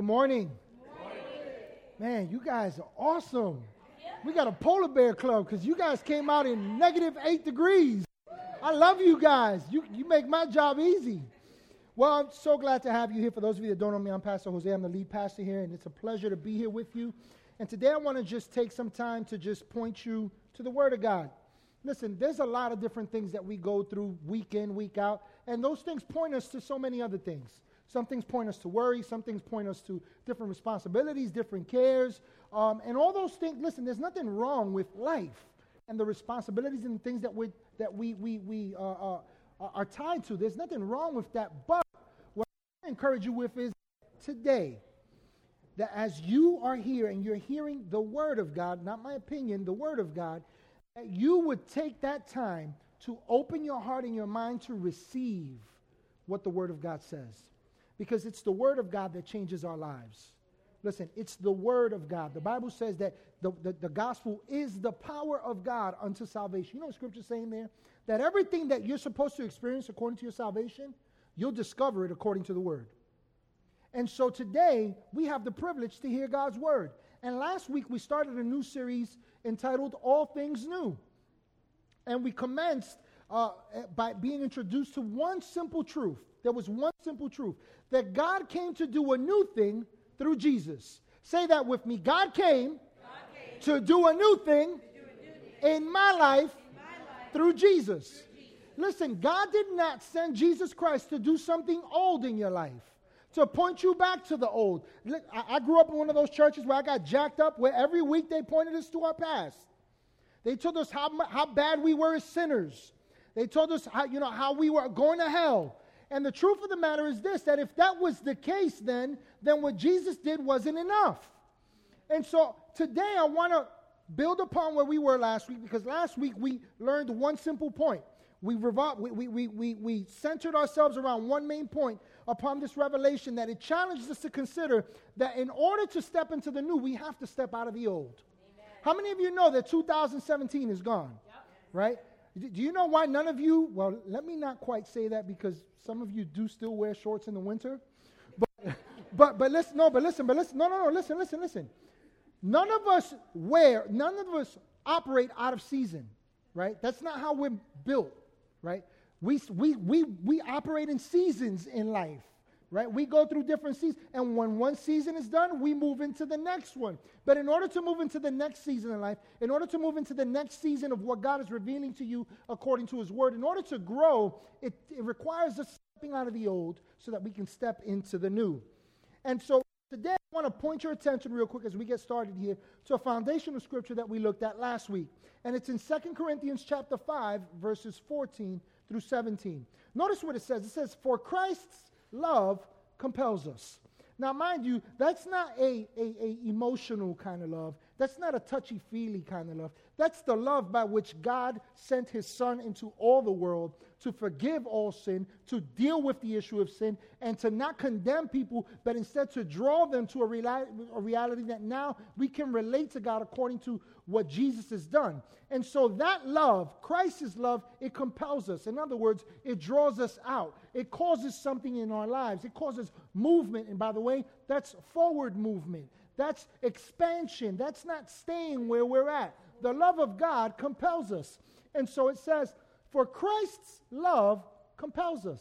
Good morning. Man, you guys are awesome. We got a polar bear club because you guys came out in negative eight degrees. I love you guys. You, you make my job easy. Well, I'm so glad to have you here. For those of you that don't know me, I'm Pastor Jose. I'm the lead pastor here, and it's a pleasure to be here with you. And today I want to just take some time to just point you to the Word of God. Listen, there's a lot of different things that we go through week in, week out, and those things point us to so many other things. Some things point us to worry, some things point us to different responsibilities, different cares, um, and all those things. Listen, there's nothing wrong with life and the responsibilities and things that, we that we, we, we uh, uh, are tied to. There's nothing wrong with that. But what I encourage you with is today, that as you are here and you're hearing the Word of God, not my opinion, the Word of God, that you would take that time to open your heart and your mind to receive what the Word of God says because it's the Word of God that changes our lives. Listen, it's the Word of God. The Bible says that the, the, the, gospel is the power of God unto salvation. You know what Scripture's saying there? That everything that you're supposed to experience according to your salvation, you'll discover it according to the Word. And so today, we have the privilege to hear God's Word. And last week, we started a new series entitled All Things New. And we commenced uh, by being introduced to one simple truth. There was one simple truth that God came to do a new thing through Jesus. Say that with me. God came, God came to do a new thing, a new thing in, my life, in my life through Jesus. through Jesus. Listen, God did not send Jesus Christ to do something old in your life to point you back to the old. I grew up in one of those churches where I got jacked up, where every week they pointed us to our past. They told us how, how bad we were as sinners. They told us how, you know, how we were going to hell. And the truth of the matter is this that if that was the case, then, then what Jesus did wasn't enough. And so today I want to build upon where we were last week because last week we learned one simple point. We, revol- we, we, we, we centered ourselves around one main point upon this revelation that it challenges us to consider that in order to step into the new, we have to step out of the old. Amen. How many of you know that 2017 is gone? Yep. Right? Do you know why none of you, well, let me not quite say that because some of you do still wear shorts in the winter. But, but, but listen, no, but listen, but listen, no, no, no, listen, listen, listen. None of us wear, none of us operate out of season, right? That's not how we're built, right? We, we, we, we operate in seasons in life right? We go through different seasons, and when one season is done, we move into the next one. But in order to move into the next season in life, in order to move into the next season of what God is revealing to you according to His Word, in order to grow, it, it requires us stepping out of the old so that we can step into the new. And so today, I want to point your attention real quick as we get started here to a foundational scripture that we looked at last week. And it's in 2 Corinthians chapter 5, verses 14 through 17. Notice what it says. It says, For Christ's love compels us. Now, mind you, that's not a, a, a emotional kind of love. That's not a touchy feely kind of love. That's the love by which God sent his Son into all the world to forgive all sin, to deal with the issue of sin, and to not condemn people, but instead to draw them to a, reali- a reality that now we can relate to God according to what Jesus has done. And so that love, Christ's love, it compels us. In other words, it draws us out. It causes something in our lives. It causes movement. And by the way, that's forward movement. That's expansion. That's not staying where we're at. The love of God compels us. And so it says, For Christ's love compels us,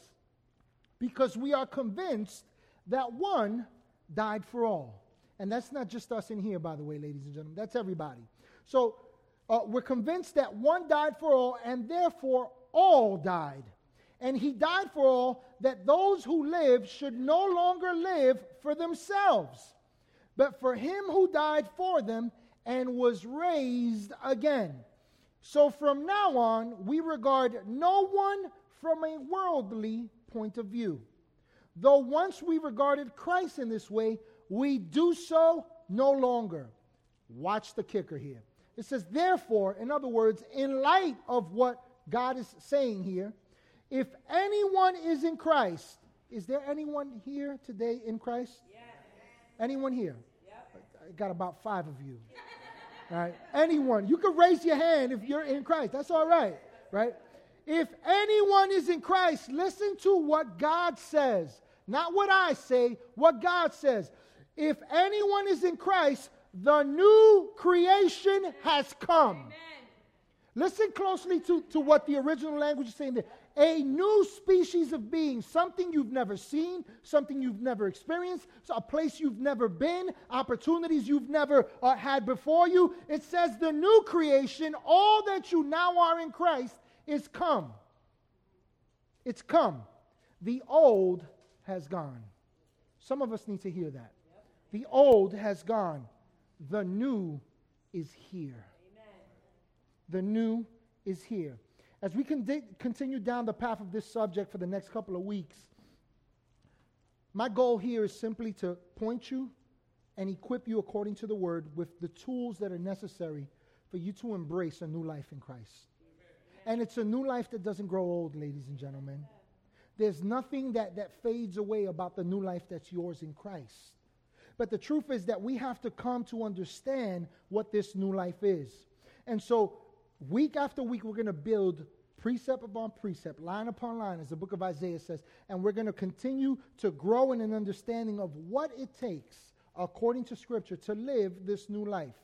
because we are convinced that one died for all. And that's not just us in here, by the way, ladies and gentlemen. That's everybody. So uh, we're convinced that one died for all, and therefore all died. And he died for all that those who live should no longer live for themselves but for him who died for them and was raised again. So from now on, we regard no one from a worldly point of view. Though once we regarded Christ in this way, we do so no longer. Watch the kicker here. It says, therefore, in other words, in light of what God is saying here, if anyone is in Christ, is there anyone here today in Christ? Yes. Anyone here? Got about five of you. Right? Anyone. You can raise your hand if you're in Christ. That's all right. Right? If anyone is in Christ, listen to what God says. Not what I say, what God says. If anyone is in Christ, the new creation has come. Amen. Listen closely to, to what the original language is saying there. A new species of being, something you've never seen, something you've never experienced, a place you've never been, opportunities you've never uh, had before you. It says the new creation, all that you now are in Christ, is come. It's come. The old has gone. Some of us need to hear that. The old has gone. The new is here. Amen. The new is here. As we con- continue down the path of this subject for the next couple of weeks, my goal here is simply to point you and equip you according to the word with the tools that are necessary for you to embrace a new life in Christ. And it's a new life that doesn't grow old, ladies and gentlemen. There's nothing that, that fades away about the new life that's yours in Christ. But the truth is that we have to come to understand what this new life is. And so, week after week, we're going to build precept upon precept, line upon line, as the book of Isaiah says, and we're going to continue to grow in an understanding of what it takes, according to Scripture, to live this new life.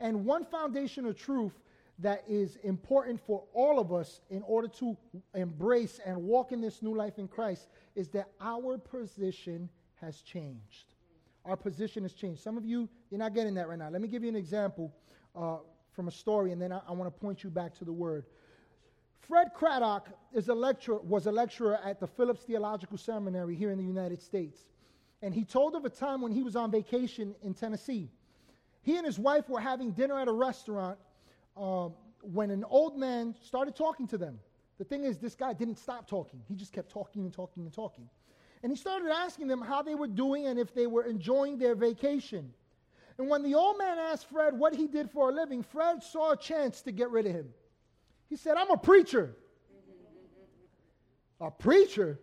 And one foundational truth that is important for all of us in order to embrace and walk in this new life in Christ is that our position has changed. Our position has changed. Some of you, you're not getting that right now. Let me give you an example uh, from a story, and then I, I want to point you back to the word. Fred Craddock is a lecturer, was a lecturer at the Phillips Theological Seminary here in the United States. And he told of a time when he was on vacation in Tennessee. He and his wife were having dinner at a restaurant um, when an old man started talking to them. The thing is, this guy didn't stop talking. He just kept talking and talking and talking. And he started asking them how they were doing and if they were enjoying their vacation. And when the old man asked Fred what he did for a living, Fred saw a chance to get rid of him. He said, I'm a preacher. a preacher?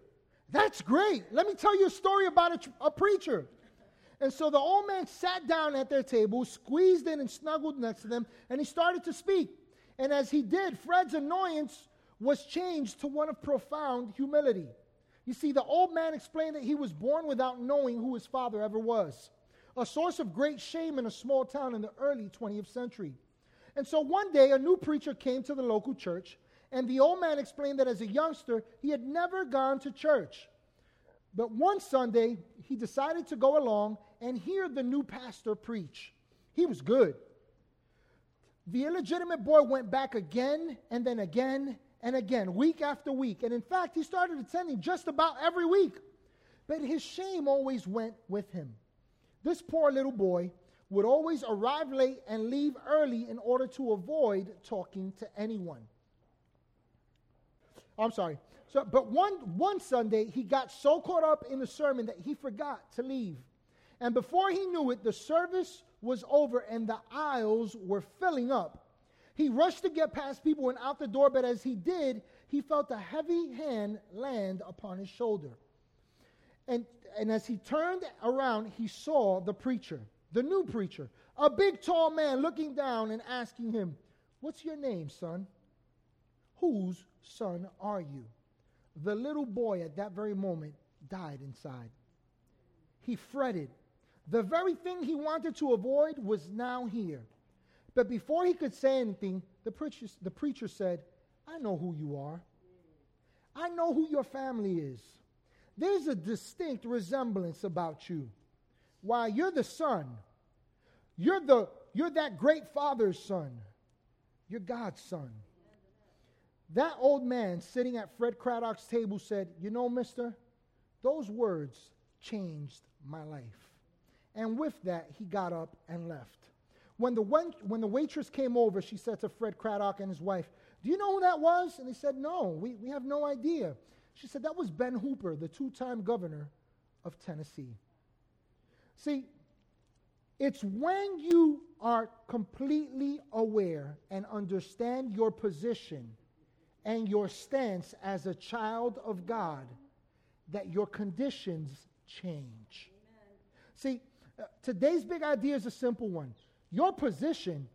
That's great. Let me tell you a story about a, a preacher. And so the old man sat down at their table, squeezed in and snuggled next to them, and he started to speak. And as he did, Fred's annoyance was changed to one of profound humility. You see, the old man explained that he was born without knowing who his father ever was, a source of great shame in a small town in the early 20th century. And so one day, a new preacher came to the local church, and the old man explained that as a youngster, he had never gone to church. But one Sunday, he decided to go along and hear the new pastor preach. He was good. The illegitimate boy went back again and then again and again, week after week. And in fact, he started attending just about every week. But his shame always went with him. This poor little boy would always arrive late and leave early in order to avoid talking to anyone. I'm sorry. So, but one, one Sunday, he got so caught up in the sermon that he forgot to leave. And before he knew it, the service was over and the aisles were filling up. He rushed to get past people and out the door, but as he did, he felt a heavy hand land upon his shoulder. And, and as he turned around, he saw the preacher, the new preacher, a big tall man looking down and asking him, What's your name, son? Whose son are you? The little boy at that very moment died inside. He fretted the very thing he wanted to avoid was now here. But before he could say anything, the preacher, the preacher said, I know who you are. I know who your family is. There's a distinct resemblance about you. Why, you're the son. You're, the, you're that great father's son. You're God's son. That old man sitting at Fred Craddock's table said, You know, mister, those words changed my life. And with that, he got up and left. When the, when the waitress came over, she said to Fred Craddock and his wife, Do you know who that was? And they said, No, we, we have no idea. She said, That was Ben Hooper, the two time governor of Tennessee. See, it's when you are completely aware and understand your position and your stance as a child of God that your conditions change. Amen. See, uh, today's big idea is a simple one. Your position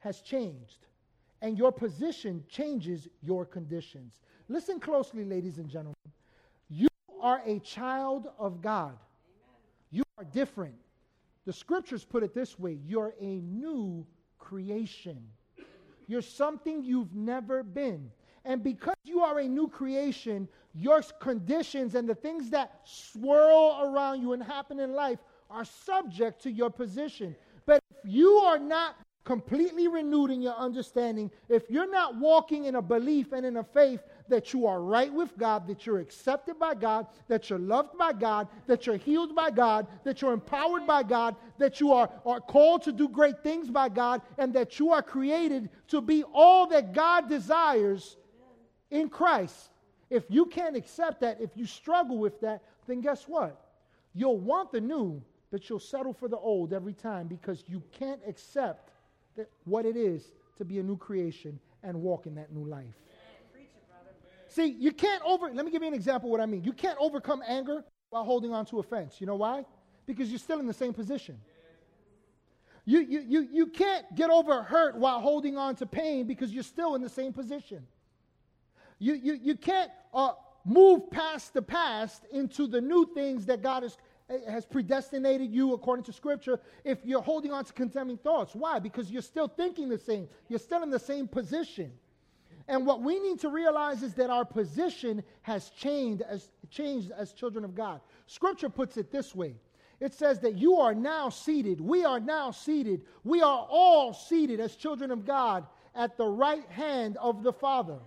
has changed, and your position changes your conditions. Listen closely, ladies and gentlemen. You are a child of God. Amen. You are different. The scriptures put it this way you're a new creation. You're something you've never been. And because you are a new creation, your conditions and the things that swirl around you and happen in life are subject to your position. But if you are not completely renewed in your understanding, if you're not walking in a belief and in a faith that you are right with God, that you're accepted by God, that you're loved by God, that you're healed by God, that you're empowered by God, that you are, are called to do great things by God, and that you are created to be all that God desires in Christ. If you can't accept that, if you struggle with that, then guess what? You'll want the new, but you'll settle for the old every time because you can't accept what it is to be a new creation and walk in that new life. See, you can't over, let me give you an example what I mean. You can't overcome anger while holding on to offense. You know why? Because you're still in the same position. You, you, you, you can't get over hurt while holding on to pain because you're still in the same position. You, you, you can't uh, move past the past into the new things that God has has predestinated you according to Scripture if you're holding on to condemning thoughts. Why? Because you're still thinking the same, you're still in the same position. And what we need to realize is that our position has changed as, changed as children of God. Scripture puts it this way it says that you are now seated, we are now seated, we are all seated as children of God at the right hand of the Father.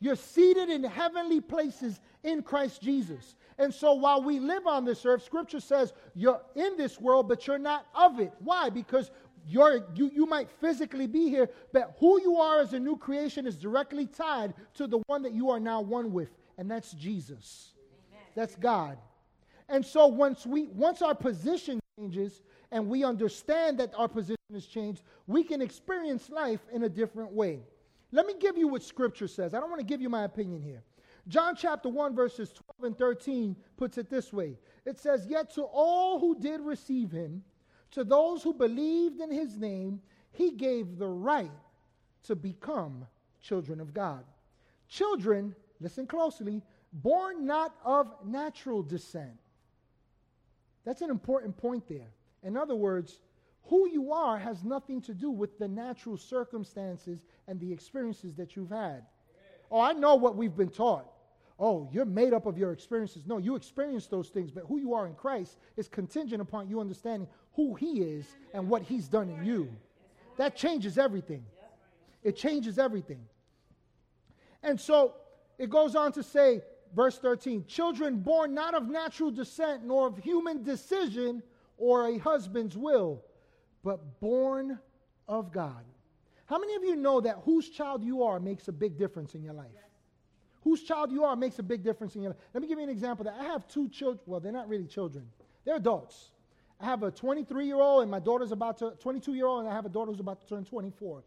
You're seated in heavenly places in Christ Jesus. And so while we live on this earth, Scripture says you're in this world, but you're not of it. Why? Because you, you might physically be here, but who you are as a new creation is directly tied to the one that you are now one with, and that's Jesus. Amen. That's God. And so once we once our position changes and we understand that our position has changed, we can experience life in a different way. Let me give you what scripture says. I don't want to give you my opinion here. John chapter 1, verses 12 and 13 puts it this way It says, Yet to all who did receive him, to those who believed in his name, he gave the right to become children of God. Children, listen closely, born not of natural descent. That's an important point there. In other words, who you are has nothing to do with the natural circumstances and the experiences that you've had. Oh, I know what we've been taught oh, you're made up of your experiences. No, you experience those things, but who you are in Christ is contingent upon you understanding who He is and what He's done in you. That changes everything. It changes everything. And so it goes on to say, verse 13 children born not of natural descent, nor of human decision or a husband's will, but born of God. How many of you know that whose child you are makes a big difference in your life? whose child you are makes a big difference in your life. Let me give you an example. That I have two children. Well, they're not really children. They're adults. I have a 23 year old, and my daughter's about to 22 year old, and I have a daughter who's about to turn 24.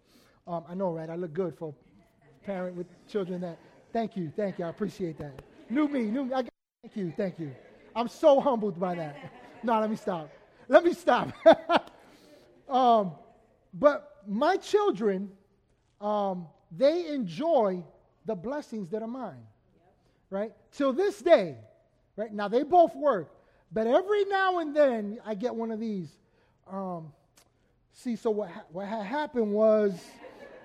Um, I know, right? I look good for a parent with children. That. Thank you, thank you. I appreciate that. New me, new me. I, thank you, thank you. I'm so humbled by that. No, let me stop. Let me stop. um, but my children, um, they enjoy the blessings that are mine. Right? Till this day, right? Now they both work, but every now and then I get one of these. Um, see, so what, ha- what ha- happened was,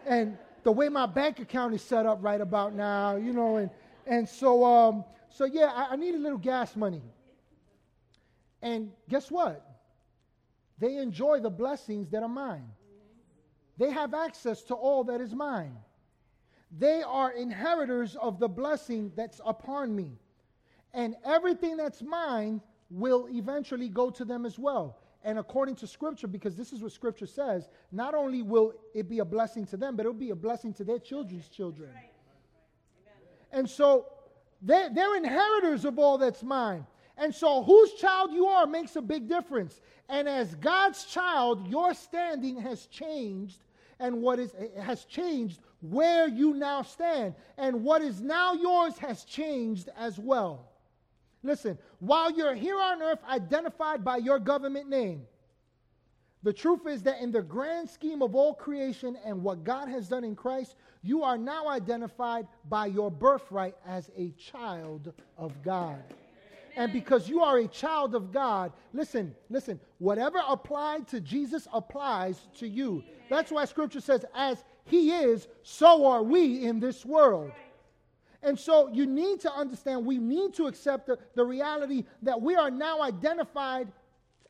and the way my bank account is set up right about now, you know, and, and so, um, so yeah, I, I need a little gas money. And guess what? They enjoy the blessings that are mine. They have access to all that is mine. They are inheritors of the blessing that's upon me. And everything that's mine will eventually go to them as well. And according to Scripture, because this is what Scripture says, not only will it be a blessing to them, but it'll be a blessing to their children's children. And so they're, they're inheritors of all that's mine. And so, whose child you are makes a big difference. And as God's child, your standing has changed, and what is has changed where you now stand. And what is now yours has changed as well. Listen, while you're here on earth identified by your government name, the truth is that in the grand scheme of all creation and what God has done in Christ, you are now identified by your birthright as a child of God. And because you are a child of God, listen, listen, whatever applied to Jesus applies to you. That's why scripture says, as he is, so are we in this world. And so you need to understand, we need to accept the, the reality that we are now identified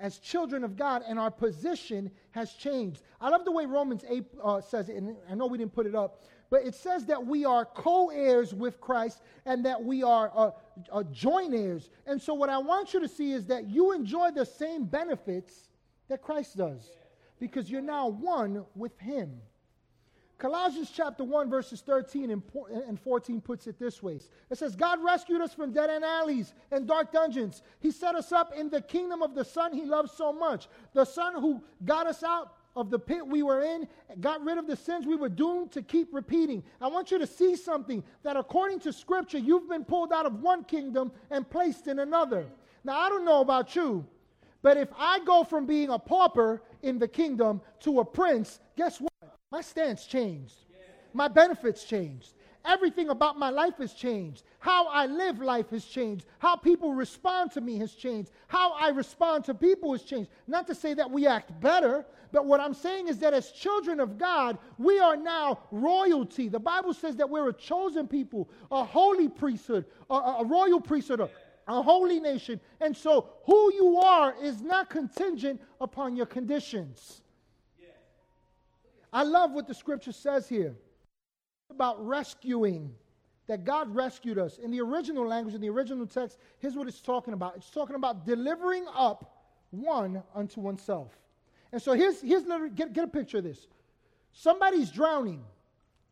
as children of God and our position has changed. I love the way Romans 8 uh, says it, and I know we didn't put it up, but it says that we are co heirs with Christ and that we are uh, uh, joint heirs. And so, what I want you to see is that you enjoy the same benefits that Christ does because you're now one with Him. Colossians chapter 1, verses 13 and 14 puts it this way It says, God rescued us from dead end alleys and dark dungeons. He set us up in the kingdom of the Son he loves so much. The Son who got us out of the pit we were in, got rid of the sins we were doomed to keep repeating. I want you to see something that according to Scripture, you've been pulled out of one kingdom and placed in another. Now, I don't know about you, but if I go from being a pauper in the kingdom to a prince, guess what? My stance changed. My benefits changed. Everything about my life has changed. How I live life has changed. How people respond to me has changed. How I respond to people has changed. Not to say that we act better, but what I'm saying is that as children of God, we are now royalty. The Bible says that we're a chosen people, a holy priesthood, a, a royal priesthood, a, a holy nation. And so who you are is not contingent upon your conditions. I love what the scripture says here about rescuing, that God rescued us. In the original language, in the original text, here's what it's talking about it's talking about delivering up one unto oneself. And so here's, here's get, get a picture of this. Somebody's drowning,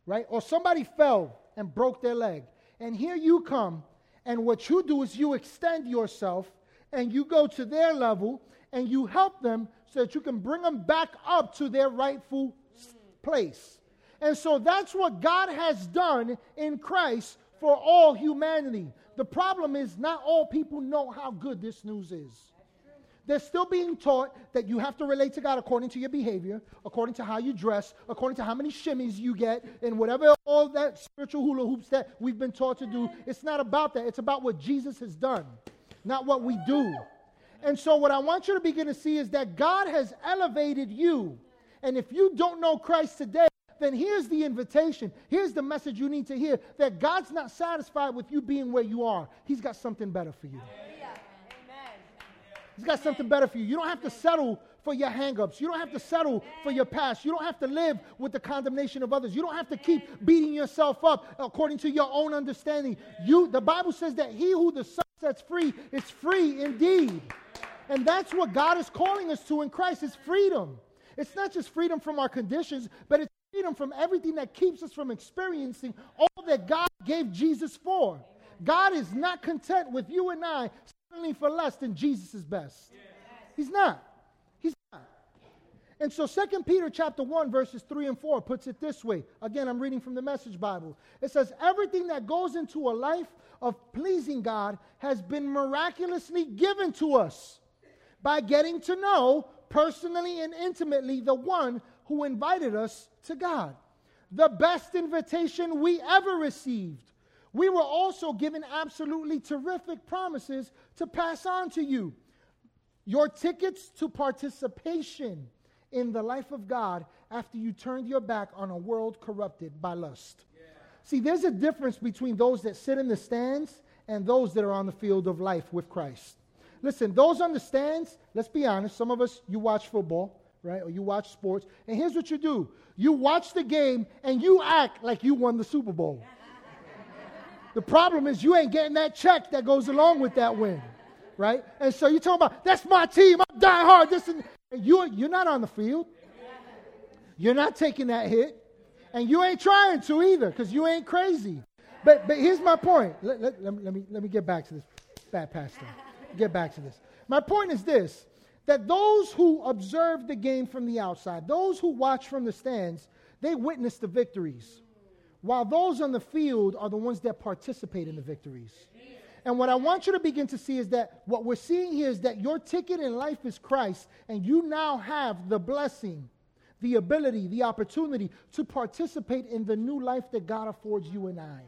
right? Or somebody fell and broke their leg. And here you come, and what you do is you extend yourself and you go to their level and you help them so that you can bring them back up to their rightful place. And so that's what God has done in Christ for all humanity. The problem is, not all people know how good this news is. They're still being taught that you have to relate to God according to your behavior, according to how you dress, according to how many shimmies you get, and whatever all that spiritual hula hoops that we've been taught to do. It's not about that. It's about what Jesus has done, not what we do. And so, what I want you to begin to see is that God has elevated you and if you don't know Christ today, then here's the invitation. Here's the message you need to hear that God's not satisfied with you being where you are. He's got something better for you. He's got something better for you. You don't have to settle for your hangups. You don't have to settle for your past. You don't have to live with the condemnation of others. You don't have to keep beating yourself up according to your own understanding. You the Bible says that he who the Son sets free is free indeed. And that's what God is calling us to in Christ is freedom. It's not just freedom from our conditions, but it's freedom from everything that keeps us from experiencing all that God gave Jesus for. God is not content with you and I settling for less than Jesus is best. He's not. He's not. And so 2 Peter chapter 1 verses 3 and 4 puts it this way. Again, I'm reading from the Message Bible. It says everything that goes into a life of pleasing God has been miraculously given to us by getting to know personally and intimately the one who invited us to God. The best invitation we ever received. We were also given absolutely terrific promises to pass on to you. Your tickets to participation in the life of God after you turned your back on a world corrupted by lust. Yeah. See, there's a difference between those that sit in the stands and those that are on the field of life with Christ. Listen, those on the stands, let's be honest, some of us, you watch football, right? Or you watch sports. And here's what you do you watch the game and you act like you won the Super Bowl. the problem is you ain't getting that check that goes along with that win, right? And so you're talking about, that's my team, I'm dying hard. This and you're, you're not on the field. You're not taking that hit. And you ain't trying to either because you ain't crazy. But, but here's my point. Let, let, let, me, let, me, get back to this bad pastor get back to this. My point is this that those who observe the game from the outside, those who watch from the stands, they witness the victories. While those on the field are the ones that participate in the victories. And what I want you to begin to see is that what we're seeing here is that your ticket in life is Christ, and you now have the blessing, the ability, the opportunity to participate in the new life that God affords you and I.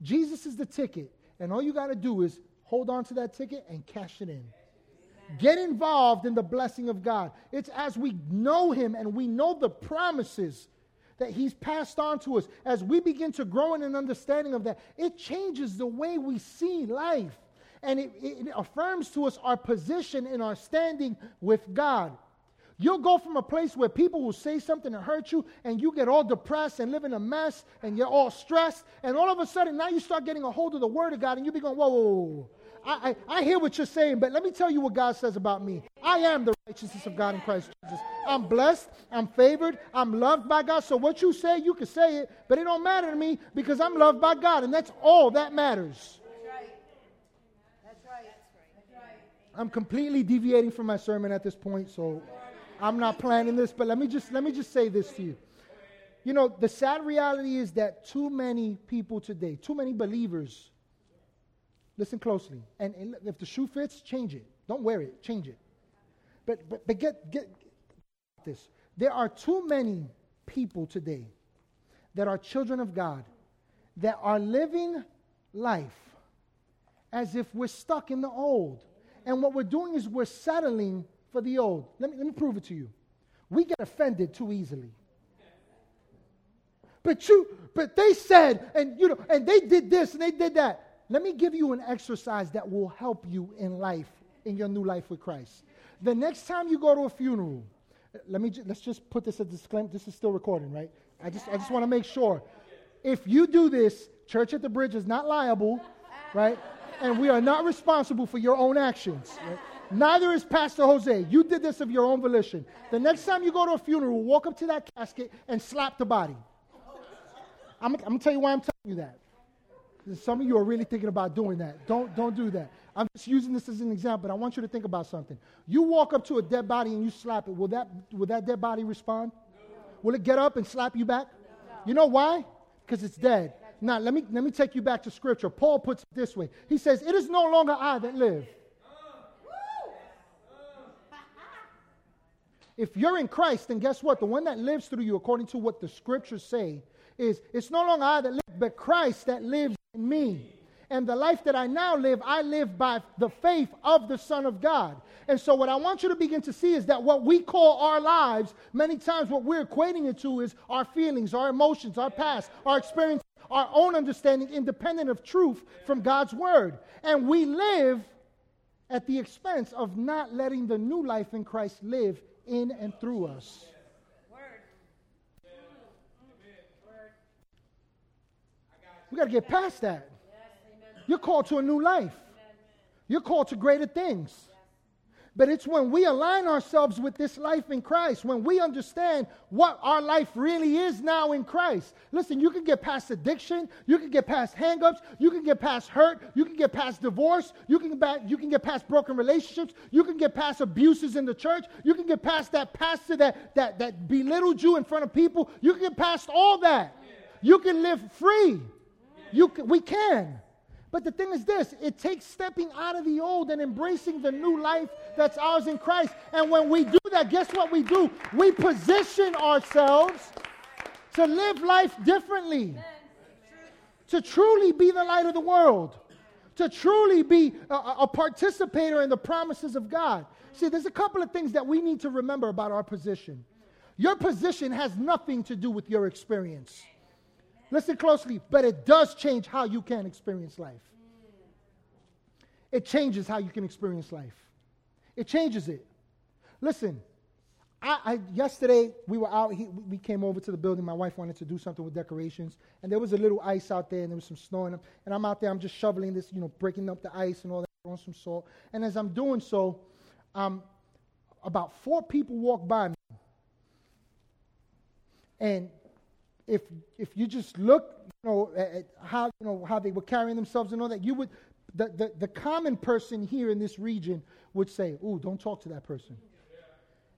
Jesus is the ticket, and all you got to do is hold on to that ticket and cash it in. Get involved in the blessing of God. It's as we know Him and we know the promises that He's passed on to us, as we begin to grow in an understanding of that, it changes the way we see life. And it, it affirms to us our position and our standing with God. You'll go from a place where people will say something to hurt you, and you get all depressed and live in a mess, and you're all stressed, and all of a sudden now you start getting a hold of the Word of God, and you be going, whoa, whoa, whoa. I, I, I hear what you're saying, but let me tell you what God says about me. I am the righteousness of God in Christ Jesus. I'm blessed, I'm favored, I'm loved by God. So what you say, you can say it, but it don't matter to me because I'm loved by God, and that's all that matters. That's right. That's right. I'm completely deviating from my sermon at this point, so I'm not planning this, but let me just let me just say this to you. You know, the sad reality is that too many people today, too many believers, listen closely, and, and if the shoe fits, change it. Don't wear it, change it. But but, but get, get this. There are too many people today that are children of God that are living life as if we're stuck in the old. And what we're doing is we're settling for the old. Let me, let me prove it to you. We get offended too easily. But you, but they said, and you know, and they did this and they did that. Let me give you an exercise that will help you in life, in your new life with Christ. The next time you go to a funeral, let me let's just put this a disclaimer. This is still recording, right? I just I just want to make sure. If you do this, Church at the Bridge is not liable, right? And we are not responsible for your own actions. Right? Neither is Pastor Jose. You did this of your own volition. The next time you go to a funeral, walk up to that casket and slap the body. I'm, I'm going to tell you why I'm telling you that. Some of you are really thinking about doing that. Don't, don't do that. I'm just using this as an example, but I want you to think about something. You walk up to a dead body and you slap it. Will that, will that dead body respond? No. Will it get up and slap you back? No. You know why? Because it's dead. Now, let me, let me take you back to Scripture. Paul puts it this way He says, It is no longer I that live, If you're in Christ, then guess what? The one that lives through you, according to what the scriptures say, is it's no longer I that live, but Christ that lives in me. And the life that I now live, I live by the faith of the Son of God. And so, what I want you to begin to see is that what we call our lives, many times what we're equating it to is our feelings, our emotions, our past, our experience, our own understanding, independent of truth from God's Word. And we live at the expense of not letting the new life in Christ live in and through us. We got to get past that. You're called to a new life. You're called to greater things. But it's when we align ourselves with this life in Christ, when we understand what our life really is now in Christ. Listen, you can get past addiction, you can get past hangups, you can get past hurt, you can get past divorce, you can, get, you can get past broken relationships, you can get past abuses in the church, you can get past that pastor that, that, that belittled you in front of people, you can get past all that. You can live free. You can, we can. But the thing is this it takes stepping out of the old and embracing the new life that's ours in Christ. And when we do that, guess what we do? We position ourselves to live life differently, to truly be the light of the world, to truly be a, a participator in the promises of God. See, there's a couple of things that we need to remember about our position. Your position has nothing to do with your experience. Listen closely, but it does change how you can experience life. It changes how you can experience life. It changes it. Listen, I, I, yesterday we were out. He, we came over to the building. My wife wanted to do something with decorations, and there was a little ice out there, and there was some snow in them. And I'm out there. I'm just shoveling this, you know, breaking up the ice and all that, throwing some salt. And as I'm doing so, um, about four people walk by me, and if if you just look, you know, at how you know how they were carrying themselves and all that, you would the, the, the common person here in this region would say, "Ooh, don't talk to that person."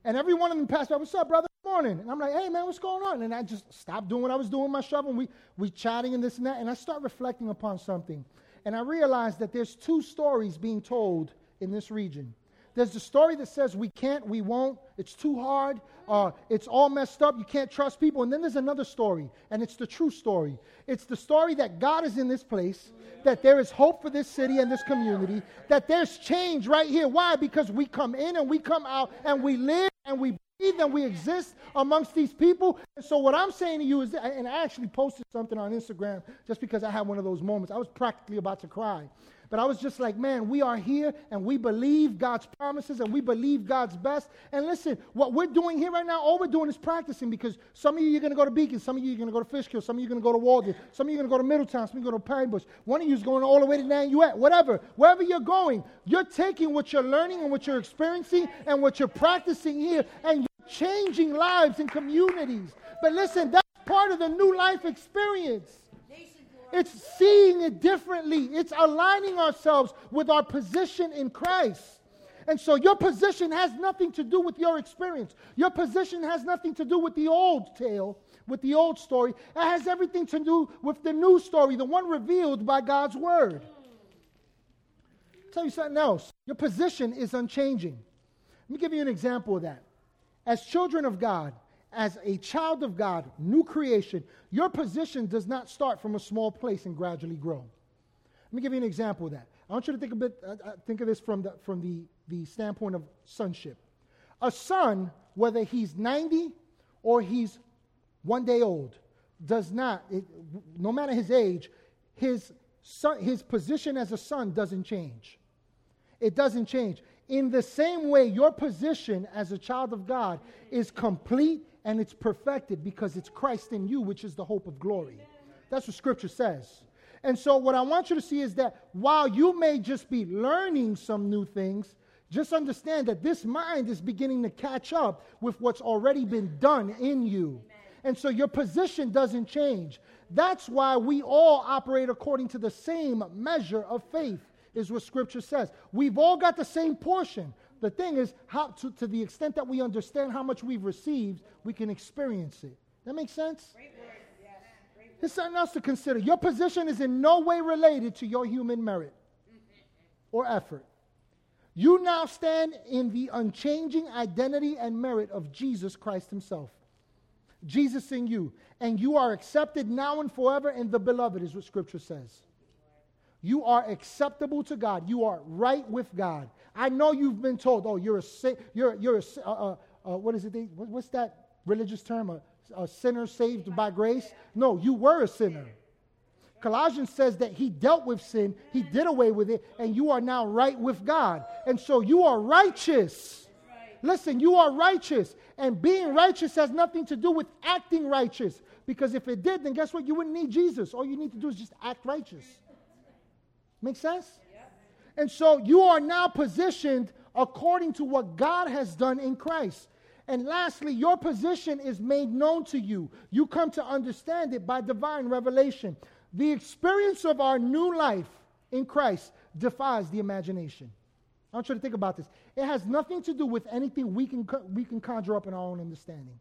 And every one of them passed by, "What's up, brother? Good morning." And I'm like, "Hey, man, what's going on?" And I just stopped doing what I was doing, my shovel. And we we chatting and this and that, and I start reflecting upon something, and I realized that there's two stories being told in this region. There's the story that says we can't, we won't, it's too hard, uh, it's all messed up, you can't trust people. And then there's another story, and it's the true story. It's the story that God is in this place, that there is hope for this city and this community, that there's change right here. Why? Because we come in and we come out and we live and we breathe and we exist amongst these people. And so, what I'm saying to you is, that, and I actually posted something on Instagram just because I had one of those moments. I was practically about to cry. But I was just like, man, we are here and we believe God's promises and we believe God's best. And listen, what we're doing here right now, all we're doing is practicing because some of you are going to go to Beacon, some of you are going to go to Fishkill, some of you are going to go to Walden, some of you are going to go to Middletown, some of you are going to Pine Bush. One of you is going all the way to Nanuet, whatever. Wherever you're going, you're taking what you're learning and what you're experiencing and what you're practicing here and you're changing lives and communities. But listen, that's part of the new life experience. It's seeing it differently. It's aligning ourselves with our position in Christ. And so your position has nothing to do with your experience. Your position has nothing to do with the old tale, with the old story. It has everything to do with the new story, the one revealed by God's word. I'll tell you something else. Your position is unchanging. Let me give you an example of that. As children of God, as a child of God, new creation, your position does not start from a small place and gradually grow. Let me give you an example of that. I want you to think a bit, uh, uh, think of this from the, from the, the standpoint of sonship. A son, whether he's 90 or he's one day old, does not, it, no matter his age, his, son, his position as a son doesn't change. It doesn't change. In the same way, your position as a child of God is complete and it's perfected because it's Christ in you, which is the hope of glory. That's what Scripture says. And so, what I want you to see is that while you may just be learning some new things, just understand that this mind is beginning to catch up with what's already been done in you. And so, your position doesn't change. That's why we all operate according to the same measure of faith, is what Scripture says. We've all got the same portion. The thing is, how, to, to the extent that we understand how much we've received, we can experience it. That makes sense? There's something else to consider. Your position is in no way related to your human merit or effort. You now stand in the unchanging identity and merit of Jesus Christ Himself. Jesus in you. And you are accepted now and forever in the beloved, is what Scripture says. You are acceptable to God. You are right with God. I know you've been told, oh, you're a, you're, you're a, uh, uh, uh, what is it? what's that religious term? A, a sinner saved by grace? No, you were a sinner. Colossians says that he dealt with sin, he did away with it, and you are now right with God. And so you are righteous. Listen, you are righteous. And being righteous has nothing to do with acting righteous. Because if it did, then guess what? You wouldn't need Jesus. All you need to do is just act righteous. Make sense? And so you are now positioned according to what God has done in Christ. And lastly, your position is made known to you. You come to understand it by divine revelation. The experience of our new life in Christ defies the imagination. I want you to think about this. It has nothing to do with anything we can, we can conjure up in our own understanding.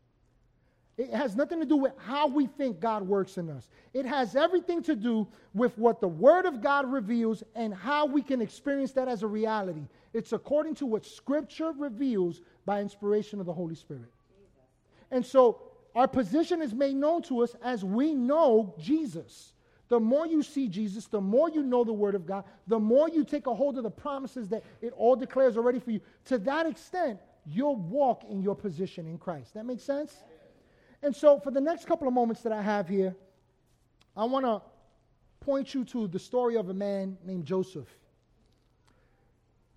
It has nothing to do with how we think God works in us. It has everything to do with what the Word of God reveals and how we can experience that as a reality. It's according to what Scripture reveals by inspiration of the Holy Spirit. And so our position is made known to us as we know Jesus. The more you see Jesus, the more you know the Word of God, the more you take a hold of the promises that it all declares already for you. To that extent, you'll walk in your position in Christ. That makes sense? And so, for the next couple of moments that I have here, I want to point you to the story of a man named Joseph.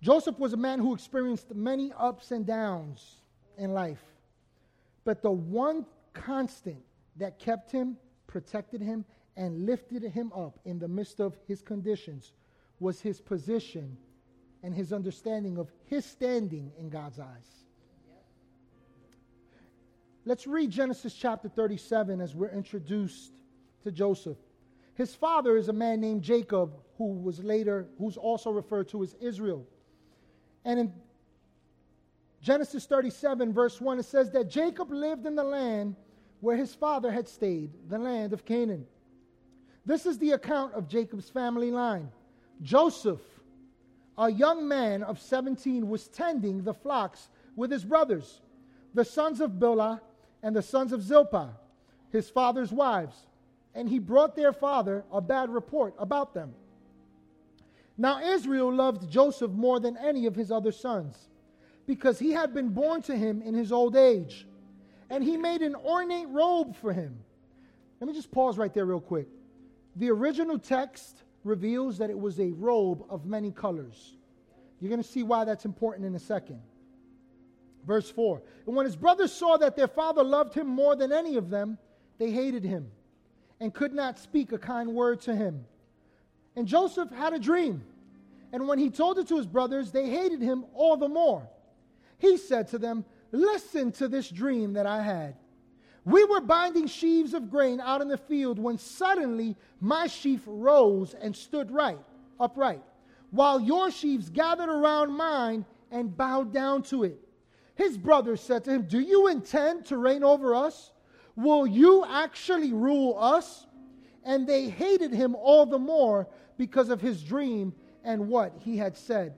Joseph was a man who experienced many ups and downs in life. But the one constant that kept him, protected him, and lifted him up in the midst of his conditions was his position and his understanding of his standing in God's eyes. Let's read Genesis chapter 37 as we're introduced to Joseph. His father is a man named Jacob, who was later, who's also referred to as Israel. And in Genesis 37, verse 1, it says that Jacob lived in the land where his father had stayed, the land of Canaan. This is the account of Jacob's family line. Joseph, a young man of 17 was tending the flocks with his brothers, the sons of Bilhah and the sons of Zilpah, his father's wives. And he brought their father a bad report about them. Now Israel loved Joseph more than any of his other sons, because he had been born to him in his old age. And he made an ornate robe for him. Let me just pause right there, real quick. The original text reveals that it was a robe of many colors. You're going to see why that's important in a second. Verse 4 And when his brothers saw that their father loved him more than any of them, they hated him and could not speak a kind word to him. And Joseph had a dream. And when he told it to his brothers, they hated him all the more. He said to them, Listen to this dream that I had. We were binding sheaves of grain out in the field when suddenly my sheaf rose and stood right, upright, while your sheaves gathered around mine and bowed down to it. His brothers said to him, Do you intend to reign over us? Will you actually rule us? And they hated him all the more because of his dream and what he had said.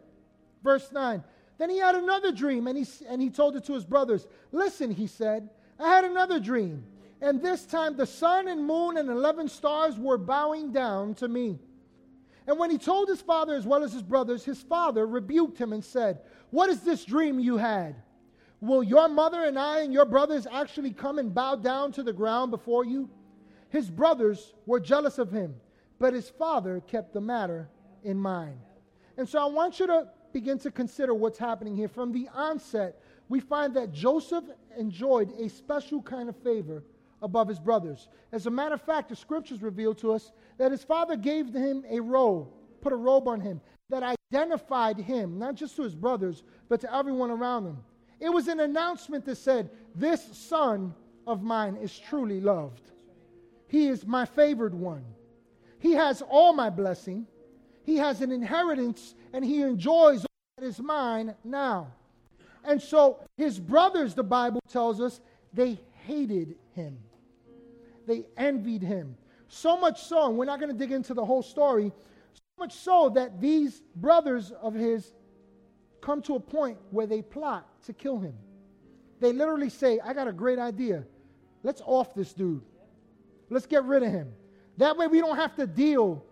Verse 9 Then he had another dream, and he, and he told it to his brothers. Listen, he said, I had another dream, and this time the sun and moon and 11 stars were bowing down to me. And when he told his father as well as his brothers, his father rebuked him and said, What is this dream you had? Will your mother and I and your brothers actually come and bow down to the ground before you? His brothers were jealous of him, but his father kept the matter in mind. And so I want you to begin to consider what's happening here. From the onset, we find that Joseph enjoyed a special kind of favor above his brothers. As a matter of fact, the scriptures reveal to us that his father gave him a robe, put a robe on him that identified him, not just to his brothers, but to everyone around him. It was an announcement that said, This son of mine is truly loved. He is my favored one. He has all my blessing. He has an inheritance and he enjoys all that is mine now. And so his brothers, the Bible tells us, they hated him. They envied him. So much so, and we're not going to dig into the whole story, so much so that these brothers of his come to a point where they plot to kill him. They literally say, I got a great idea. Let's off this dude. Let's get rid of him. That way we don't have to deal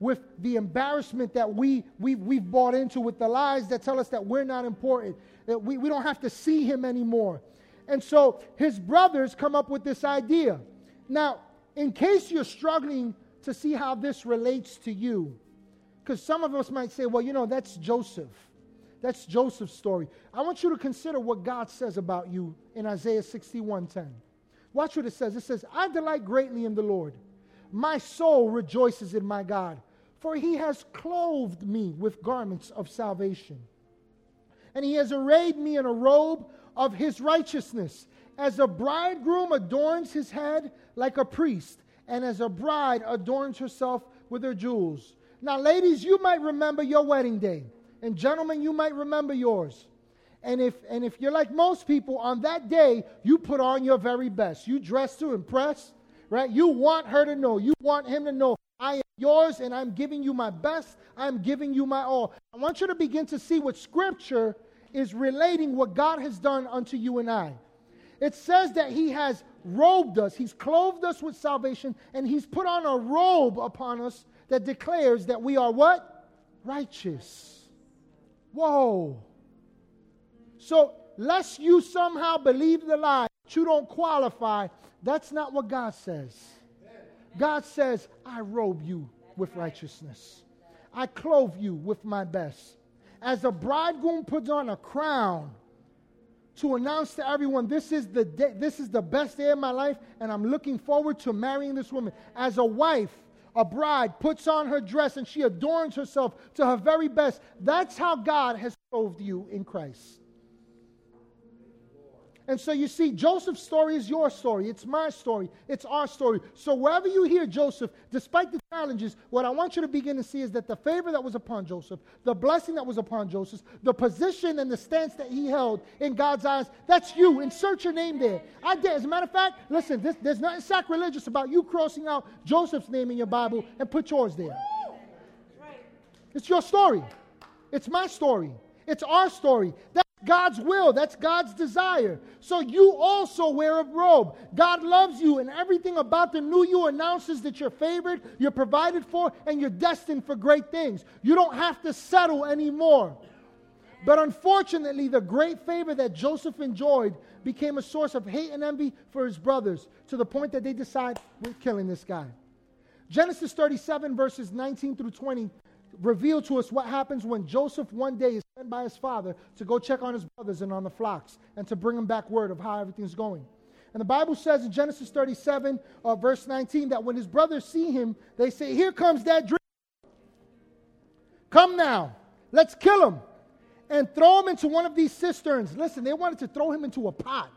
with the embarrassment that we, we, we've bought into, with the lies that tell us that we're not important, that we, we don't have to see him anymore. And so his brothers come up with this idea. Now, in case you're struggling to see how this relates to you, because some of us might say, well, you know, that's Joseph. That's Joseph's story. I want you to consider what God says about you in Isaiah 61:10. Watch what it says. It says, I delight greatly in the Lord. My soul rejoices in my God for he has clothed me with garments of salvation. And he has arrayed me in a robe of his righteousness. As a bridegroom adorns his head like a priest, and as a bride adorns herself with her jewels. Now, ladies, you might remember your wedding day, and gentlemen, you might remember yours. And if, and if you're like most people, on that day, you put on your very best. You dress to impress, right? You want her to know. You want him to know I am yours and I'm giving you my best. I'm giving you my all. I want you to begin to see what Scripture is relating what God has done unto you and I. It says that He has robed us, He's clothed us with salvation, and He's put on a robe upon us that declares that we are what? Righteous. Whoa. So, lest you somehow believe the lie, that you don't qualify, that's not what God says. God says, I robe you with righteousness. I clothe you with my best. As a bridegroom puts on a crown to announce to everyone, this is the day, this is the best day of my life, and I'm looking forward to marrying this woman. As a wife, a bride puts on her dress and she adorns herself to her very best. That's how God has clothed you in Christ. And so you see, Joseph's story is your story. It's my story. It's our story. So wherever you hear Joseph, despite the challenges, what I want you to begin to see is that the favor that was upon Joseph, the blessing that was upon Joseph, the position and the stance that he held in God's eyes, that's you. Insert your name there. I did. As a matter of fact, listen, this, there's nothing sacrilegious about you crossing out Joseph's name in your Bible and put yours there. It's your story. It's my story. It's our story. That's God's will. That's God's desire. So you also wear a robe. God loves you, and everything about the new you announces that you're favored, you're provided for, and you're destined for great things. You don't have to settle anymore. But unfortunately, the great favor that Joseph enjoyed became a source of hate and envy for his brothers to the point that they decide, we're killing this guy. Genesis 37, verses 19 through 20, reveal to us what happens when Joseph one day is sent by his father to go check on his brothers and on the flocks and to bring him back word of how everything's going. And the Bible says in Genesis 37, uh, verse 19, that when his brothers see him, they say, Here comes that dream. Come now, let's kill him and throw him into one of these cisterns. Listen, they wanted to throw him into a pot.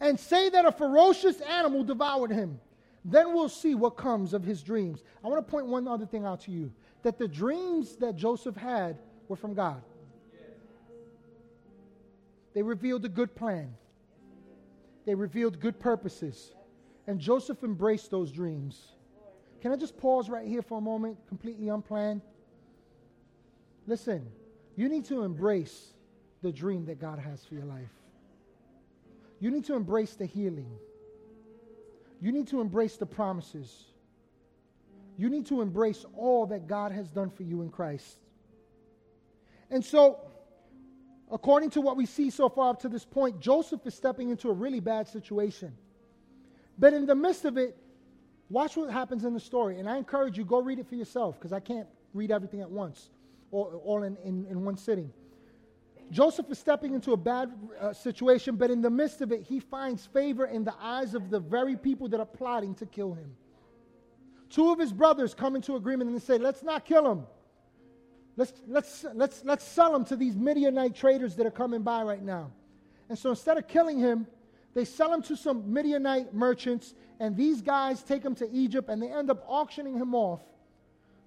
And say that a ferocious animal devoured him. Then we'll see what comes of his dreams. I want to point one other thing out to you that the dreams that Joseph had were from God. They revealed a good plan, they revealed good purposes. And Joseph embraced those dreams. Can I just pause right here for a moment, completely unplanned? Listen, you need to embrace the dream that God has for your life. You need to embrace the healing. You need to embrace the promises. You need to embrace all that God has done for you in Christ. And so, according to what we see so far up to this point, Joseph is stepping into a really bad situation. But in the midst of it, watch what happens in the story. And I encourage you, go read it for yourself because I can't read everything at once all, all in, in, in one sitting. Joseph is stepping into a bad uh, situation, but in the midst of it, he finds favor in the eyes of the very people that are plotting to kill him. Two of his brothers come into agreement and they say, Let's not kill him. Let's, let's, let's, let's sell him to these Midianite traders that are coming by right now. And so instead of killing him, they sell him to some Midianite merchants, and these guys take him to Egypt and they end up auctioning him off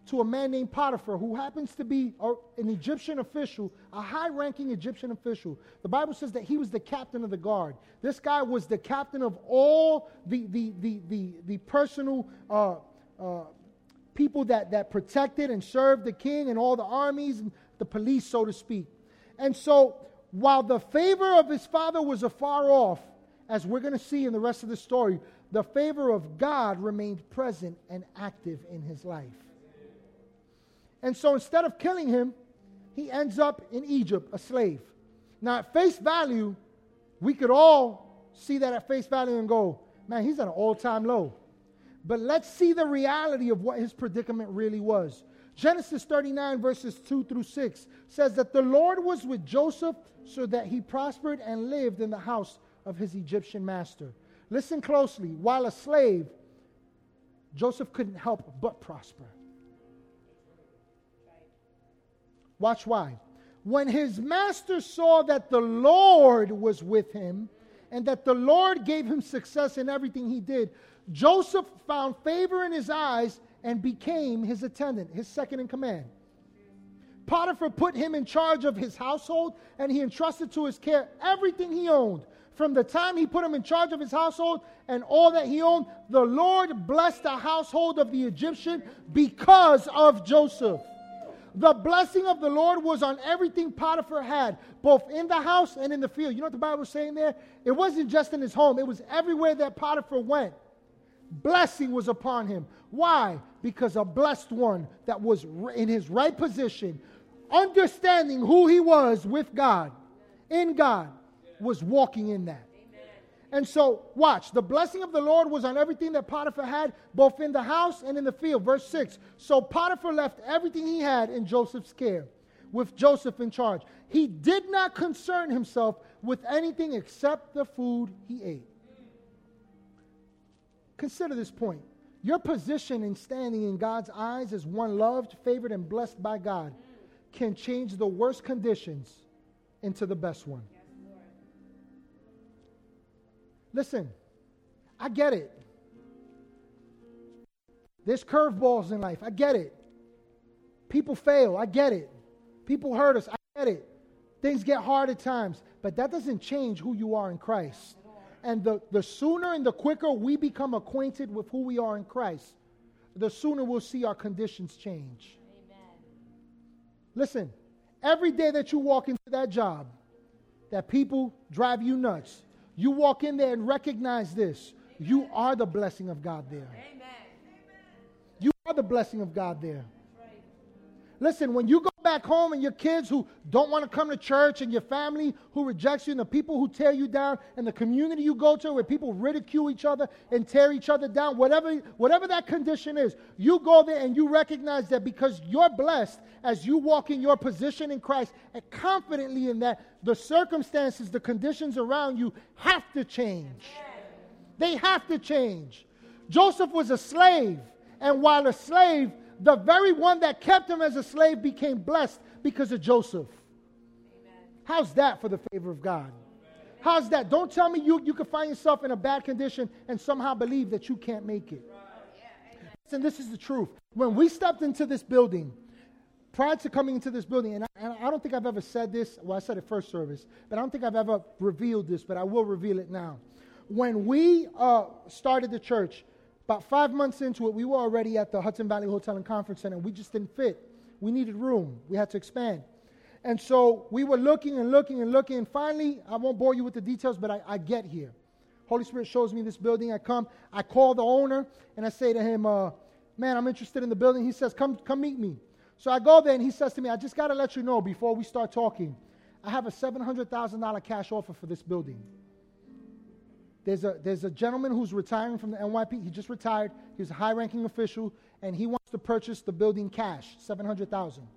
to a man named Potiphar, who happens to be an Egyptian official, a high ranking Egyptian official. The Bible says that he was the captain of the guard. This guy was the captain of all the, the, the, the, the personal uh, uh, people that, that protected and served the king and all the armies, and the police, so to speak. And so, while the favor of his father was afar off, as we're going to see in the rest of the story, the favor of God remained present and active in his life. And so instead of killing him, he ends up in Egypt, a slave. Now, at face value, we could all see that at face value and go, man, he's at an all time low. But let's see the reality of what his predicament really was. Genesis 39, verses 2 through 6 says that the Lord was with Joseph so that he prospered and lived in the house of his Egyptian master. Listen closely. While a slave, Joseph couldn't help but prosper. Watch why. When his master saw that the Lord was with him and that the Lord gave him success in everything he did, Joseph found favor in his eyes and became his attendant, his second in command. Potiphar put him in charge of his household and he entrusted to his care everything he owned. From the time he put him in charge of his household and all that he owned, the Lord blessed the household of the Egyptian because of Joseph. The blessing of the Lord was on everything Potiphar had, both in the house and in the field. You know what the Bible was saying there? It wasn't just in his home, it was everywhere that Potiphar went. Blessing was upon him. Why? Because a blessed one that was in his right position, understanding who he was with God, in God, was walking in that. And so, watch, the blessing of the Lord was on everything that Potiphar had, both in the house and in the field. Verse 6 So Potiphar left everything he had in Joseph's care, with Joseph in charge. He did not concern himself with anything except the food he ate. Consider this point. Your position in standing in God's eyes as one loved, favored, and blessed by God can change the worst conditions into the best one. Listen, I get it. There's curveballs in life. I get it. People fail. I get it. People hurt us. I get it. Things get hard at times. But that doesn't change who you are in Christ. And the, the sooner and the quicker we become acquainted with who we are in Christ, the sooner we'll see our conditions change. Amen. Listen, every day that you walk into that job, that people drive you nuts, you walk in there and recognize this. You are the blessing of God there. Amen. You are the blessing of God there. Listen, when you go back home and your kids who don't want to come to church and your family who rejects you and the people who tear you down and the community you go to where people ridicule each other and tear each other down, whatever, whatever that condition is, you go there and you recognize that because you're blessed as you walk in your position in Christ and confidently in that, the circumstances, the conditions around you have to change. They have to change. Joseph was a slave, and while a slave, the very one that kept him as a slave became blessed because of Joseph. Amen. How's that for the favor of God? How's that? Don't tell me you, you can find yourself in a bad condition and somehow believe that you can't make it. And this is the truth. When we stepped into this building, prior to coming into this building, and I, and I, don't think I've ever said this, well, I said it first service, but I don't think I've ever revealed this, but I will reveal it now. When we uh, started the church, about five months into it, we were already at the Hudson Valley Hotel and Conference Center. We just didn't fit. We needed room. We had to expand. And so we were looking and looking and looking. And finally, I won't bore you with the details, but I, I get here. Holy Spirit shows me this building. I come, I call the owner, and I say to him, uh, Man, I'm interested in the building. He says, Come, come meet me. So I go there, and he says to me, I just got to let you know before we start talking, I have a $700,000 cash offer for this building. There's a, there's a gentleman who's retiring from the NYP. He just retired. He's a high ranking official, and he wants to purchase the building cash, 700000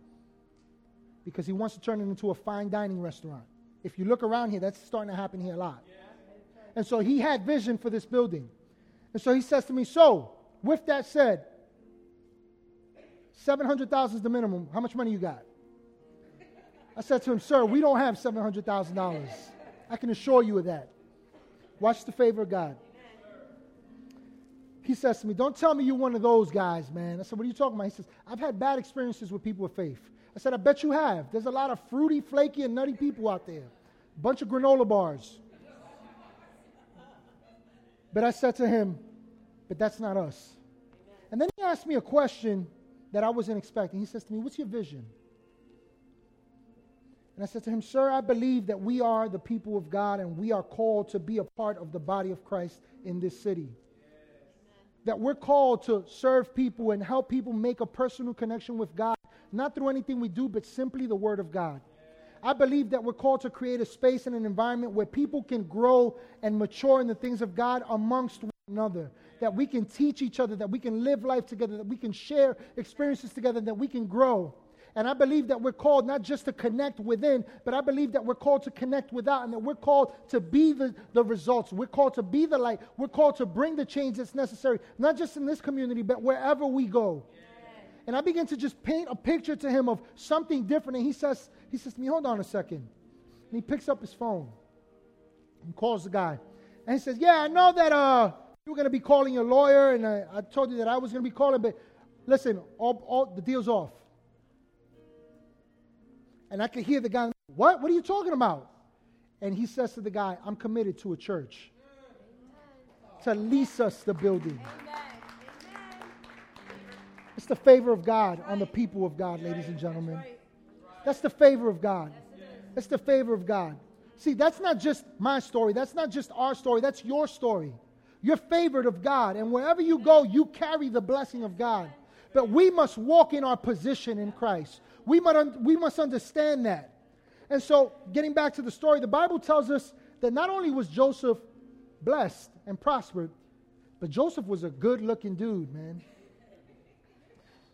because he wants to turn it into a fine dining restaurant. If you look around here, that's starting to happen here a lot. And so he had vision for this building. And so he says to me, So, with that said, 700,000 is the minimum. How much money you got? I said to him, Sir, we don't have $700,000. I can assure you of that. Watch the favor of God. He says to me, Don't tell me you're one of those guys, man. I said, What are you talking about? He says, I've had bad experiences with people with faith. I said, I bet you have. There's a lot of fruity, flaky, and nutty people out there. Bunch of granola bars. But I said to him, But that's not us. And then he asked me a question that I wasn't expecting. He says to me, What's your vision? And I said to him, Sir, I believe that we are the people of God and we are called to be a part of the body of Christ in this city. That we're called to serve people and help people make a personal connection with God, not through anything we do, but simply the Word of God. I believe that we're called to create a space and an environment where people can grow and mature in the things of God amongst one another. That we can teach each other, that we can live life together, that we can share experiences together, that we can grow. And I believe that we're called not just to connect within, but I believe that we're called to connect without and that we're called to be the, the results. We're called to be the light. We're called to bring the change that's necessary, not just in this community, but wherever we go. And I begin to just paint a picture to him of something different. And he says, he says to me, hold on a second. And he picks up his phone and calls the guy. And he says, Yeah, I know that uh, you were going to be calling your lawyer, and I, I told you that I was going to be calling, but listen, all, all, the deal's off. And I could hear the guy, What? What are you talking about? And he says to the guy, I'm committed to a church to lease us the building. It's the favor of God on the people of God, ladies and gentlemen. That's the favor of God. That's the favor of God. See, that's not just my story. That's not just our story. That's your story. You're favored of God. And wherever you go, you carry the blessing of God. But we must walk in our position in Christ. We must, un- we must understand that. And so, getting back to the story, the Bible tells us that not only was Joseph blessed and prospered, but Joseph was a good looking dude, man.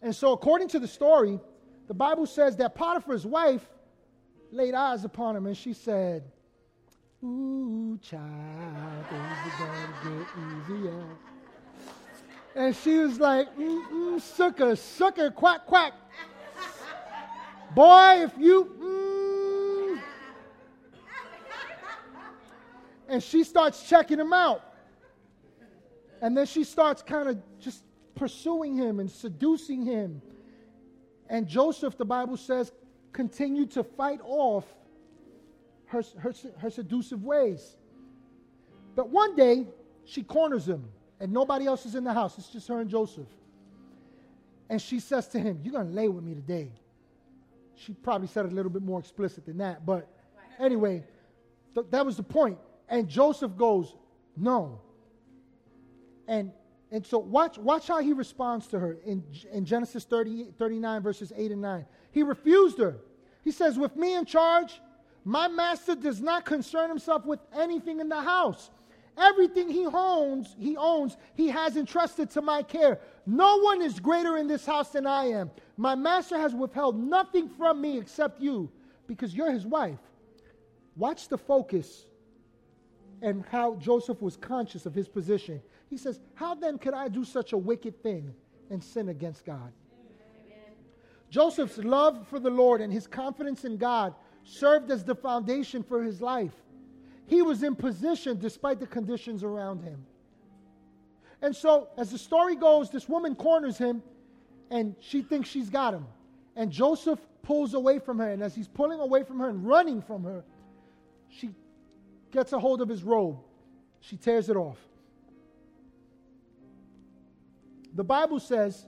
And so, according to the story, the Bible says that Potiphar's wife laid eyes upon him and she said, Ooh, child, things are gonna get easier. And she was like, mm, mm, sucker, sucker, quack, quack. Boy, if you. Mm. And she starts checking him out. And then she starts kind of just pursuing him and seducing him. And Joseph, the Bible says, continued to fight off her, her, her seductive ways. But one day, she corners him, and nobody else is in the house. It's just her and Joseph. And she says to him, You're going to lay with me today. She probably said it a little bit more explicit than that. But anyway, th- that was the point. And Joseph goes, No. And and so watch, watch how he responds to her in, in Genesis 30, 39, verses 8 and 9. He refused her. He says, With me in charge, my master does not concern himself with anything in the house. Everything he owns, he owns, he has entrusted to my care. No one is greater in this house than I am. My master has withheld nothing from me except you, because you're his wife. Watch the focus and how Joseph was conscious of his position. He says, How then could I do such a wicked thing and sin against God? Amen. Joseph's love for the Lord and his confidence in God served as the foundation for his life. He was in position despite the conditions around him. And so, as the story goes, this woman corners him and she thinks she's got him. And Joseph pulls away from her. And as he's pulling away from her and running from her, she gets a hold of his robe. She tears it off. The Bible says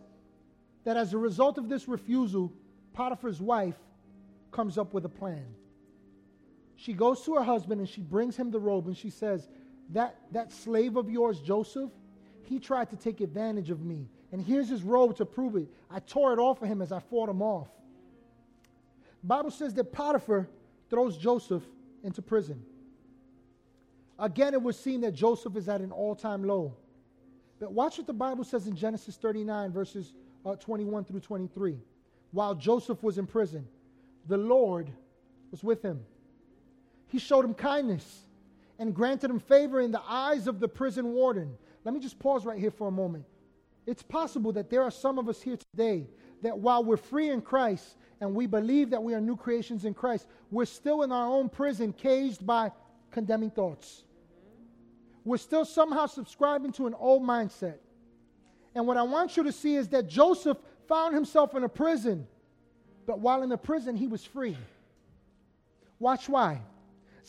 that as a result of this refusal, Potiphar's wife comes up with a plan. She goes to her husband and she brings him the robe and she says, That, that slave of yours, Joseph, he tried to take advantage of me. And here's his robe to prove it. I tore it off of him as I fought him off. Bible says that Potiphar throws Joseph into prison. Again, it was seen that Joseph is at an all time low. But watch what the Bible says in Genesis 39, verses uh, 21 through 23. While Joseph was in prison, the Lord was with him. He showed him kindness and granted him favor in the eyes of the prison warden. Let me just pause right here for a moment. It's possible that there are some of us here today that while we're free in Christ and we believe that we are new creations in Christ, we're still in our own prison, caged by condemning thoughts we're still somehow subscribing to an old mindset. And what I want you to see is that Joseph found himself in a prison, but while in the prison, he was free. Watch why.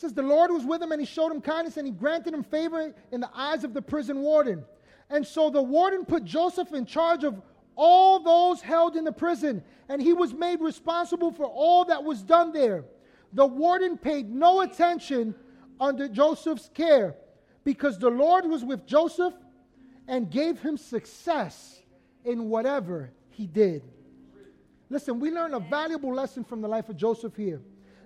It says, The Lord was with him and he showed him kindness and he granted him favor in the eyes of the prison warden. And so the warden put Joseph in charge of all those held in the prison, and he was made responsible for all that was done there. The warden paid no attention under Joseph's care because the Lord was with Joseph and gave him success in whatever he did. Listen, we learn a valuable lesson from the life of Joseph here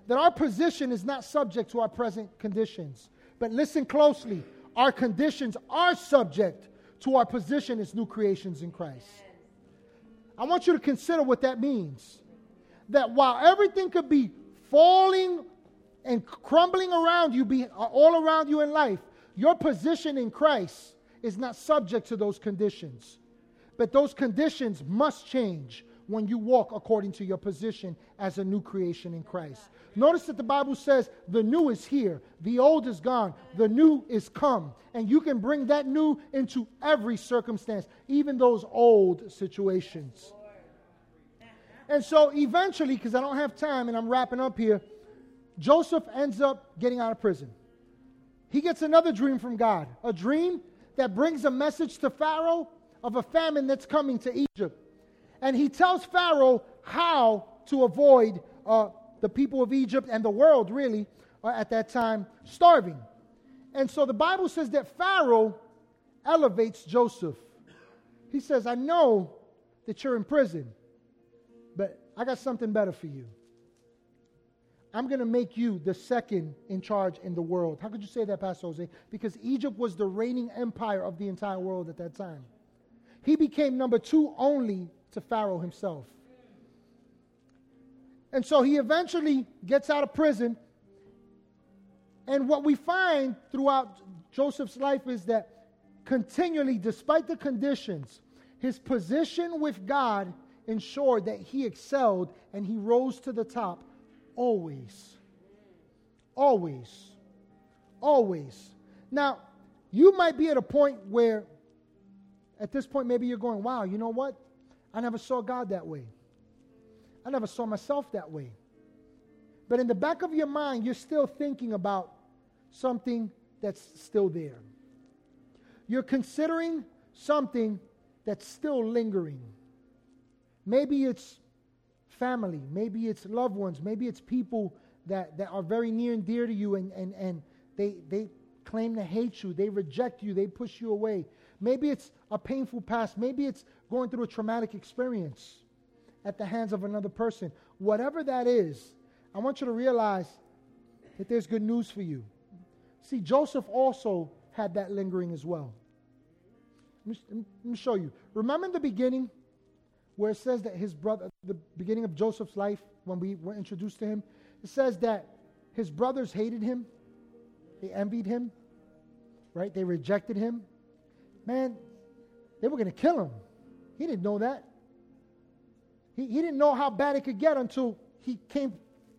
that our position is not subject to our present conditions. But listen closely our conditions are subject to our position as new creations in Christ. I want you to consider what that means. That while everything could be falling and crumbling around you, be uh, all around you in life, your position in Christ is not subject to those conditions. But those conditions must change when you walk according to your position as a new creation in Christ. Notice that the Bible says the new is here, the old is gone, the new is come. And you can bring that new into every circumstance, even those old situations. And so eventually, because I don't have time and I'm wrapping up here, Joseph ends up getting out of prison he gets another dream from God, a dream that brings a message to Pharaoh of a famine that's coming to Egypt. And he tells Pharaoh how to avoid uh, the people of Egypt and the world, really, uh, at that time, starving. And so the Bible says that Pharaoh elevates Joseph. He says, I know that you're in prison, but I got something better for you. I'm going to make you the second in charge in the world. How could you say that, Pastor Jose? Because Egypt was the reigning empire of the entire world at that time. He became number two only to Pharaoh himself. And so he eventually gets out of prison. And what we find throughout Joseph's life is that continually, despite the conditions, his position with God ensured that he excelled and he rose to the top Always. Always. Always. Now, you might be at a point where, at this point, maybe you're going, wow, you know what? I never saw God that way. I never saw myself that way. But in the back of your mind, you're still thinking about something that's still there. You're considering something that's still lingering. Maybe it's family, maybe it's loved ones, maybe it's people that, that are very near and dear to you and, and, and they, they claim to hate you, they reject you, they push you away. Maybe it's a painful past, maybe it's going through a traumatic experience at the hands of another person. Whatever that is, I want you to realize that there's good news for you. See, Joseph also had that lingering as well. Let me, show you. Remember in the beginning where it says that his brother, the beginning of Joseph's life, when we were introduced to him, it says that his brothers hated him, they envied him, right? They rejected him. Man, they were going to kill him. He didn't know that. He, he didn't know how bad it could get until he came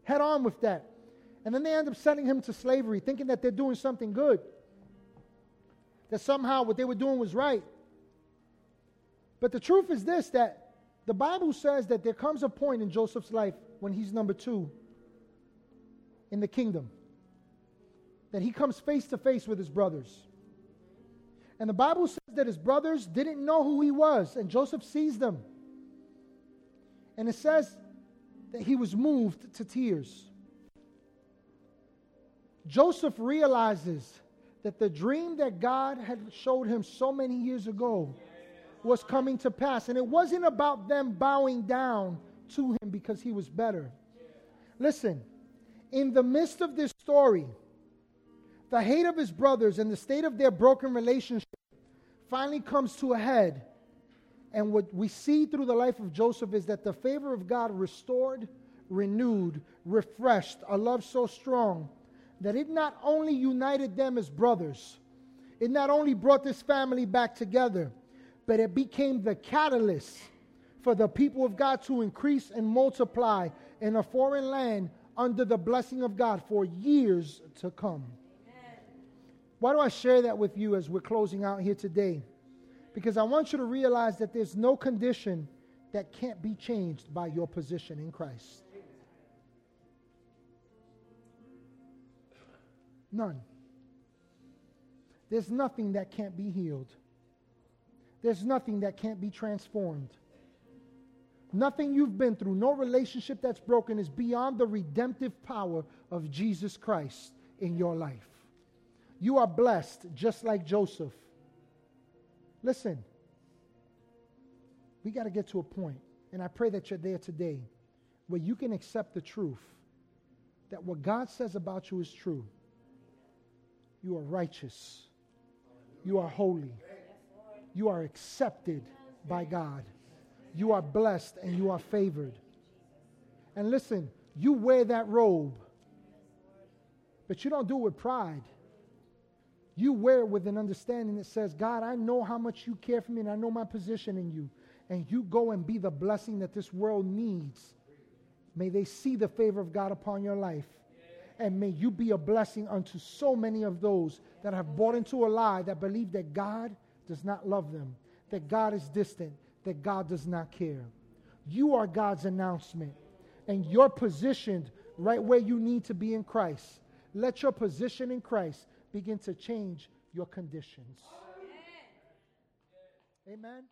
head on with that. And then they end up sending him to slavery, thinking that they're doing something good, that somehow what they were doing was right. But the truth is this that the Bible says that there comes a point in Joseph's life when he's number two in the kingdom, that he comes face to face with his brothers. And the Bible says that his brothers didn't know who he was, and Joseph sees them. And it says that he was moved to tears. Joseph realizes that the dream that God had showed him so many years ago was coming to pass. And it wasn't about them bowing down to him because he was better. Listen, in the midst of this story, the hate of his brothers and the state of their broken relationship finally comes to a head. And what we see through the life of Joseph is that the favor of God restored, renewed, refreshed a love so strong that it not only united them as brothers, it not only brought this family back together, but it became the catalyst for the people of God to increase and multiply in a foreign land under the blessing of God for years to come. Why do I share that with you as we're closing out here today? Because I want you to realize that there's no condition that can't be changed by your position in Christ. None. There's nothing that can't be healed. There's nothing that can't be transformed. Nothing you've been through, no relationship that's broken is beyond the redemptive power of Jesus Christ in your life. You are blessed just like Joseph. Listen, we got to get to a point, and I pray that you're there today where you can accept the truth that what God says about you is true. You are righteous, you are holy, you are accepted by God. You are blessed and you are favored. And listen, you wear that robe, but you don't do it with pride. You wear it with an understanding that says, God, I know how much you care for me and I know my position in you. And you go and be the blessing that this world needs. May they see the favor of God upon your life. And may you be a blessing unto so many of those that have bought into a lie that believe that God does not love them, that God is distant, that God does not care. You are God's announcement, and you're positioned right where you need to be in Christ. Let your position in Christ begin to change your conditions. Amen. Amen.